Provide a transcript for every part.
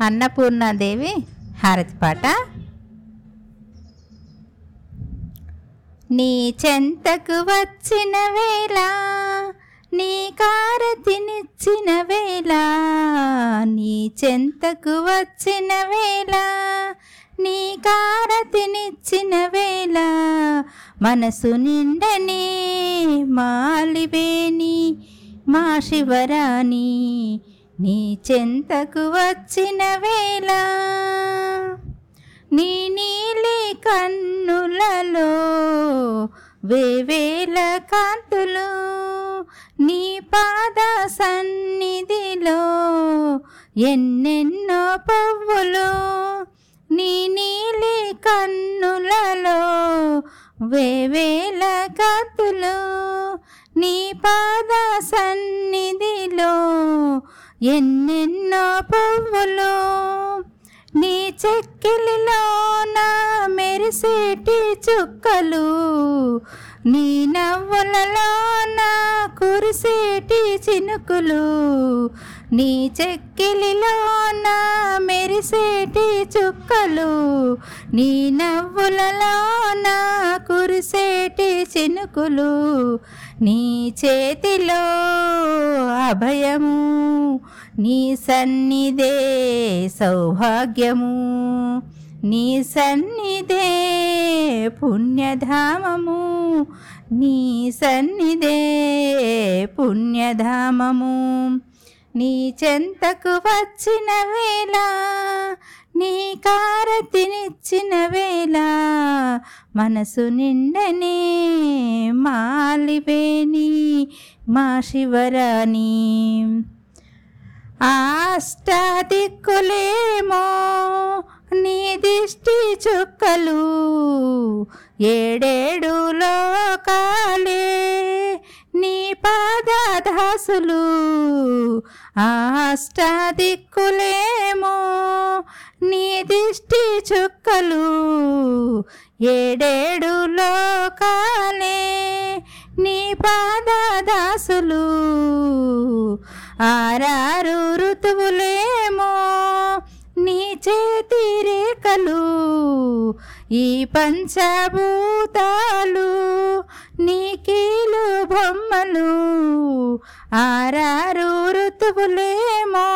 అన్నపూర్ణాదేవి హారతి పాట. నీ చెంతకు వచ్చిన వేళ నీ కారతినిచ్చిన వేళ నీ చెంతకు వచ్చిన వేళ నీ కారతినిచ్చిన వేళ మనసు నిండనే మాలివేని మా శివరాణి నీ చెంతకు వచ్చిన వేళ నీ నీలి కన్నులలో వేవేల కాంతులు నీ పాద సన్నిధిలో ఎన్నెన్నో పువ్వులు నీ నీలి కన్నులలో వేవేల కాంతులు నీ పాద సన్నిధిలో ఎన్నెన్నో పువ్వులు నీ చెక్కిలిలో నా మెరిసేటి చుక్కలు నీ నవ్వులలోన నా కురిసేటి చినుకులు నీ చెక్కిలిలో నా మెరిసేటి చుక్కలు నీ నవ్వులలో నా కురిసేటి చినుకులు నీ చేతిలో అభయము నీ సన్నిధే సౌభాగ్యము నీ సన్నిధే పుణ్యధామము నీ సన్నిధే పుణ్యధామము. నీ చెంతకు వచ్చిన వేళ నీ కారతినిచ్చిన వేళ మనసు నిండనే మాలివేని మా శివరాణి. ఆష్టాదిక్కులేమో నీ దిష్టి చుక్కలు ఏడేడు లోకా పాదదాసులు అష్టాదిక్కులేమో నీ దిష్టి చుక్కలు ఏడేడు లోకాలే నీ పాదదాసులు. ఆరారు ఋతువులేమో నీ చేతి రేఖలు ఈ పంచభూతాలు నీకీలు బొమ్మలు. ఆరారు ఋతువులేమో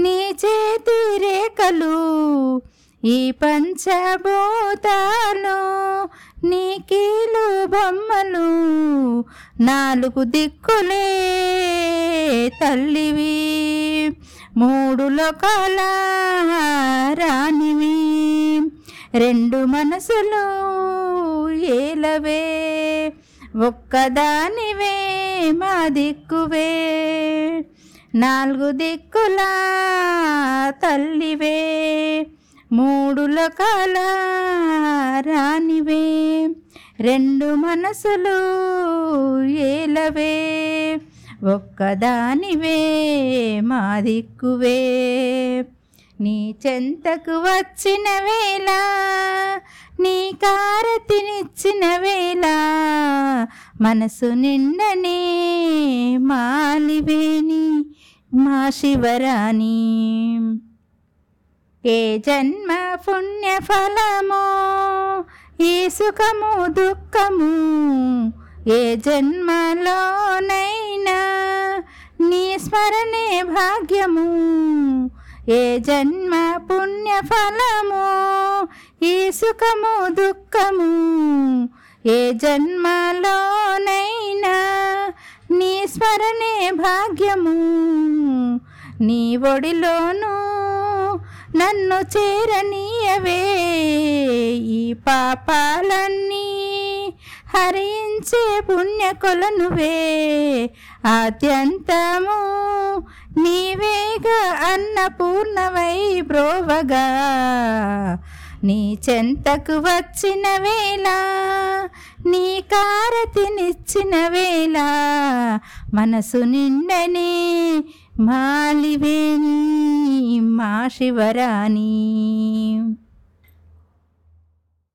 నీ చేతి రేఖలు. ఈ పంచభూతాలు నీకీలు బొమ్మలు. నాలుగు దిక్కులే తల్లివి. మూడు లోకాల రానివి రెండు మనసులు ఏలవే ఒక్కదానివే మా దిక్కువే. నాలుగు దిక్కుల తల్లివే మూడు లోకాల రానివే రెండు మనసులు ఏలవే ఒక్కదానివే మా దిక్కువే. నీ చెంతకు వచ్చిన వేళ నీ కారతినిచ్చిన వేళ మనసు నిండనే మాలివేని మా శివరాణి. ఏ జన్మ పుణ్య ఫలమో ఈ సుఖము దుఃఖము ఏ జన్మలోనైనా నీ స్మరణే భాగ్యము. ఏ జన్మ పుణ్య ఫలము ఈ సుఖము దుఃఖము? ఏ జన్మలోనైనా నీ స్మరణే భాగ్యము. నీ ఒడిలోనూ నన్ను చేరనీయవే. ఈ పాపాలన్నీ హరించే పుణ్యకొలనువే ఆద్యంతము నీవేగా అన్నపూర్ణవై బ్రోవగా. నీ చెంతకు వచ్చిన వేళ నీ కారతినిచ్చిన వేళ మనసు నిండనే మాలివేణి మా శివరాణి.